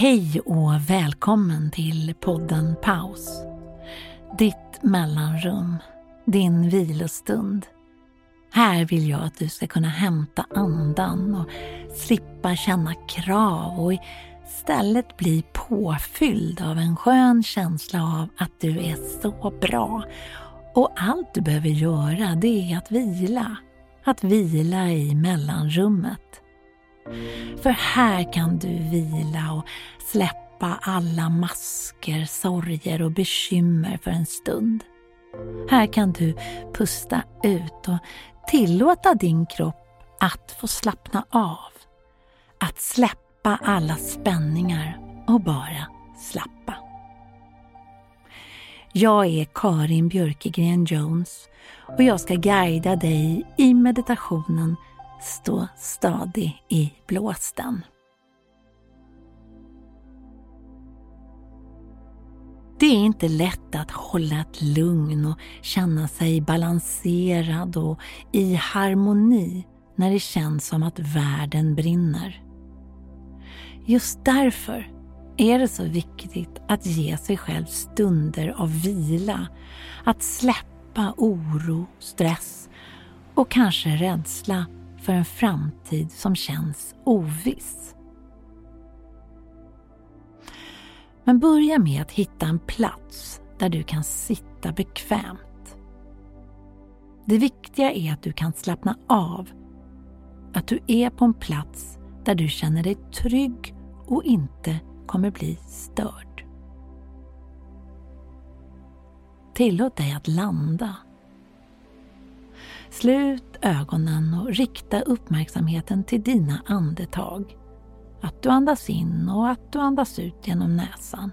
Hej och välkommen till podden Paus. Ditt mellanrum, din vilostund. Här vill jag att du ska kunna hämta andan och slippa känna krav och istället bli påfylld av en skön känsla av att du är så bra. Och allt du behöver göra det är att vila. Att vila i mellanrummet. För här kan du vila och släppa alla masker, sorger och bekymmer för en stund. Här kan du pusta ut och tillåta din kropp att få slappna av. Att släppa alla spänningar och bara slappa. Jag är Karin Björkegren Jones och jag ska guida dig i meditationen Stå stadig i blåsten. Det är inte lätt att hålla ett lugn och känna sig balanserad och i harmoni när det känns som att världen brinner. Just därför är det så viktigt att ge sig själv stunder av vila, att släppa oro, stress och kanske rädsla för en framtid som känns oviss. Men börja med att hitta en plats där du kan sitta bekvämt. Det viktiga är att du kan slappna av. Att du är på en plats där du känner dig trygg och inte kommer bli störd. Tillåt dig att landa Slut ögonen och rikta uppmärksamheten till dina andetag. Att du andas in och att du andas ut genom näsan.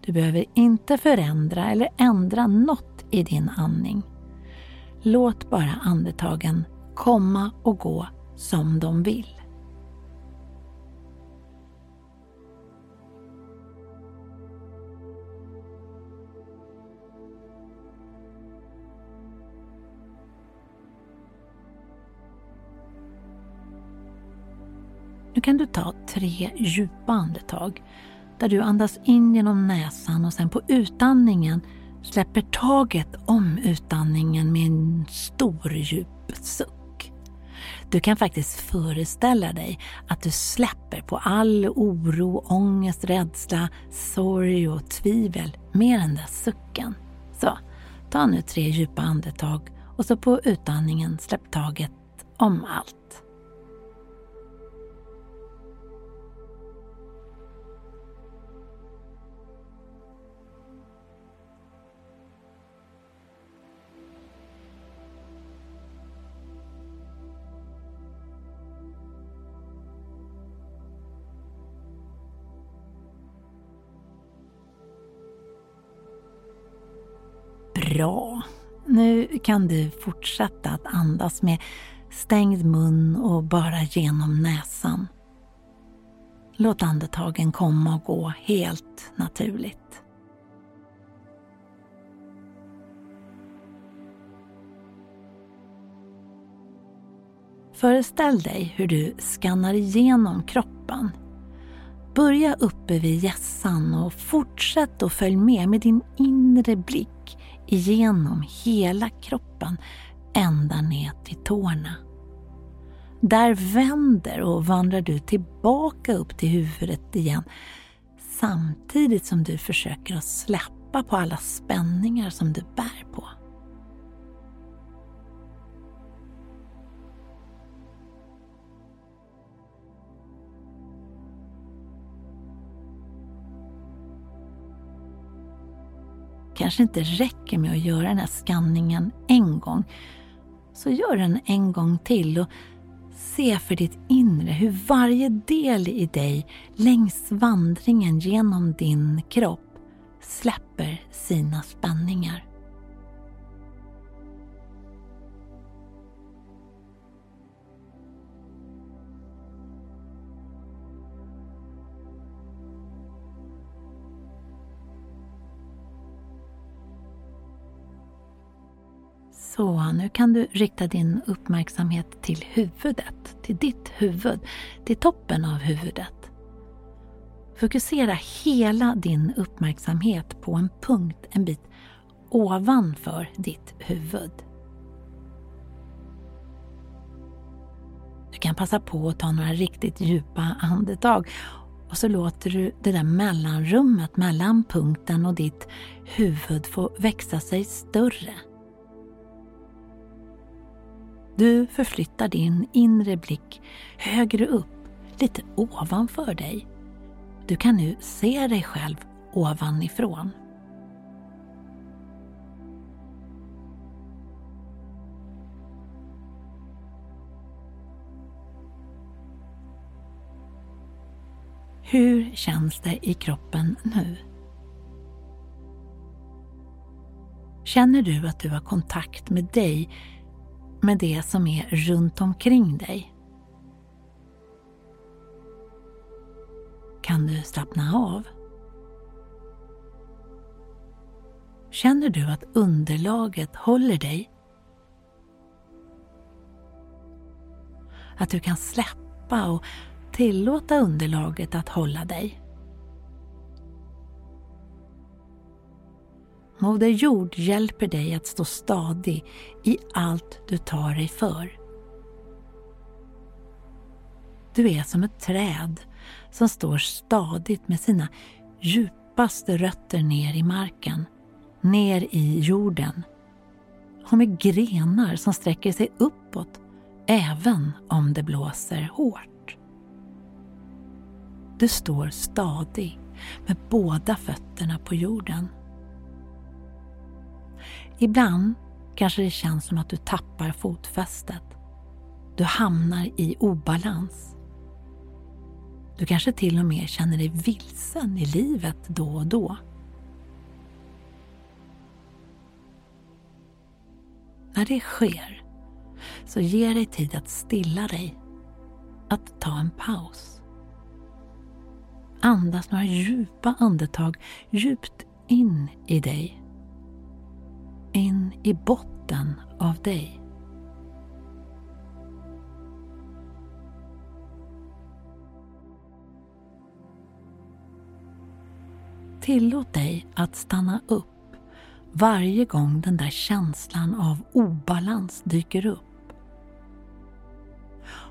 Du behöver inte förändra eller ändra något i din andning. Låt bara andetagen komma och gå som de vill. Nu kan du ta tre djupa andetag där du andas in genom näsan och sen på utandningen släpper taget om utandningen med en stor djup suck. Du kan faktiskt föreställa dig att du släpper på all oro, ångest, rädsla, sorg och tvivel med den där sucken. Så, ta nu tre djupa andetag och så på utandningen släpp taget om allt. Bra. Nu kan du fortsätta att andas med stängd mun och bara genom näsan. Låt andetagen komma och gå helt naturligt. Föreställ dig hur du skannar igenom kroppen. Börja uppe vid hjässan och fortsätt att följ med med din inre blick igenom hela kroppen ända ner till tårna. Där vänder och vandrar du tillbaka upp till huvudet igen samtidigt som du försöker att släppa på alla spänningar som du bär på. Kanske inte räcker med att göra den här skanningen en gång. Så gör den en gång till och se för ditt inre hur varje del i dig längs vandringen genom din kropp släpper sina spänningar. Så, nu kan du rikta din uppmärksamhet till huvudet, till ditt huvud, till toppen av huvudet. Fokusera hela din uppmärksamhet på en punkt en bit ovanför ditt huvud. Du kan passa på att ta några riktigt djupa andetag och så låter du det där mellanrummet mellan punkten och ditt huvud få växa sig större. Du förflyttar din inre blick högre upp, lite ovanför dig. Du kan nu se dig själv ovanifrån. Hur känns det i kroppen nu? Känner du att du har kontakt med dig med det som är runt omkring dig. Kan du slappna av? Känner du att underlaget håller dig? Att du kan släppa och tillåta underlaget att hålla dig? Moder Jord hjälper dig att stå stadig i allt du tar dig för. Du är som ett träd som står stadigt med sina djupaste rötter ner i marken, ner i jorden och med grenar som sträcker sig uppåt även om det blåser hårt. Du står stadig med båda fötterna på jorden. Ibland kanske det känns som att du tappar fotfästet. Du hamnar i obalans. Du kanske till och med känner dig vilsen i livet då och då. När det sker, så ge dig tid att stilla dig, att ta en paus. Andas några djupa andetag djupt in i dig in i botten av dig. Tillåt dig att stanna upp varje gång den där känslan av obalans dyker upp.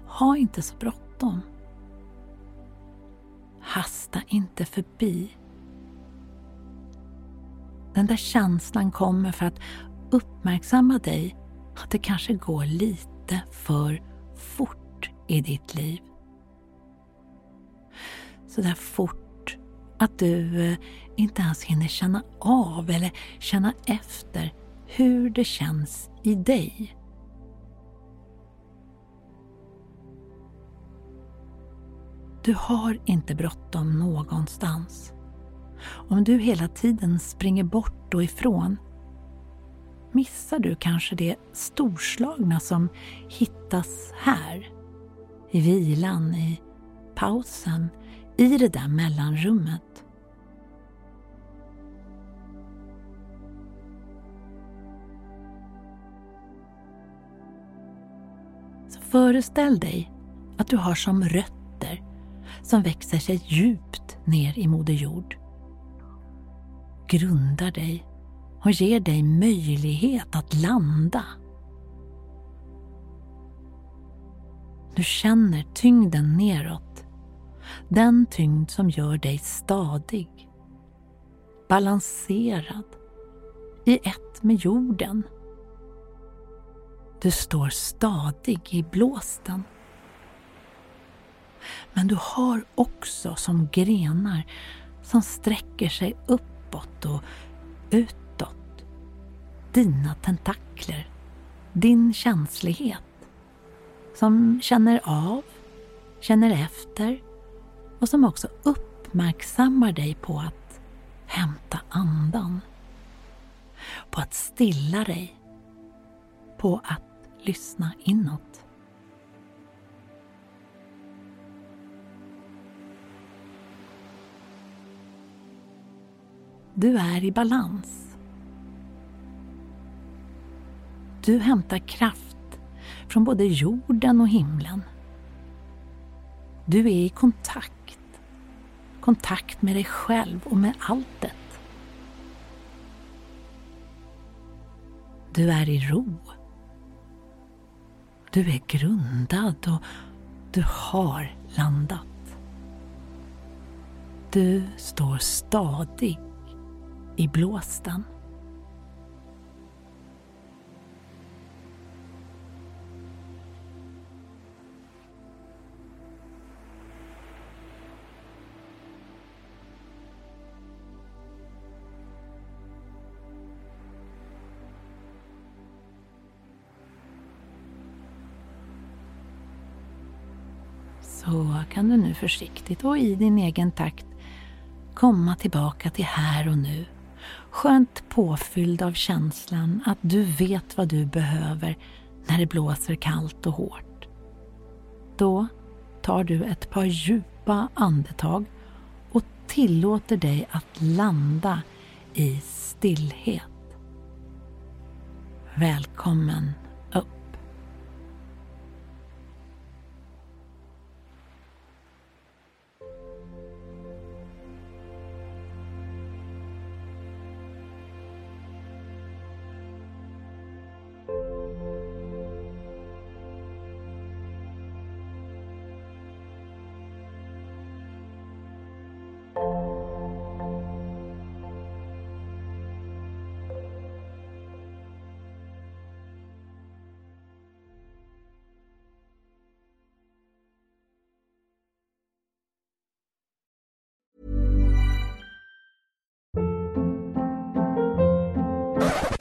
Ha inte så bråttom. Hasta inte förbi den där känslan kommer för att uppmärksamma dig att det kanske går lite för fort i ditt liv. Så där fort att du eh, inte ens hinner känna av eller känna efter hur det känns i dig. Du har inte bråttom någonstans. Om du hela tiden springer bort och ifrån missar du kanske det storslagna som hittas här. I vilan, i pausen, i det där mellanrummet. Så föreställ dig att du har som rötter som växer sig djupt ner i Moder Jord. Grundar dig och ger dig möjlighet att landa. Du känner tyngden neråt. Den tyngd som gör dig stadig. Balanserad. I ett med jorden. Du står stadig i blåsten. Men du har också som grenar som sträcker sig upp uppåt och utåt. Dina tentakler, din känslighet som känner av, känner efter och som också uppmärksammar dig på att hämta andan. På att stilla dig. På att lyssna inåt. Du är i balans. Du hämtar kraft från både jorden och himlen. Du är i kontakt. Kontakt med dig själv och med alltet. Du är i ro. Du är grundad och du har landat. Du står stadig i blåsten. Så kan du nu försiktigt och i din egen takt komma tillbaka till här och nu. Skönt påfylld av känslan att du vet vad du behöver när det blåser kallt och hårt. Då tar du ett par djupa andetag och tillåter dig att landa i stillhet. Välkommen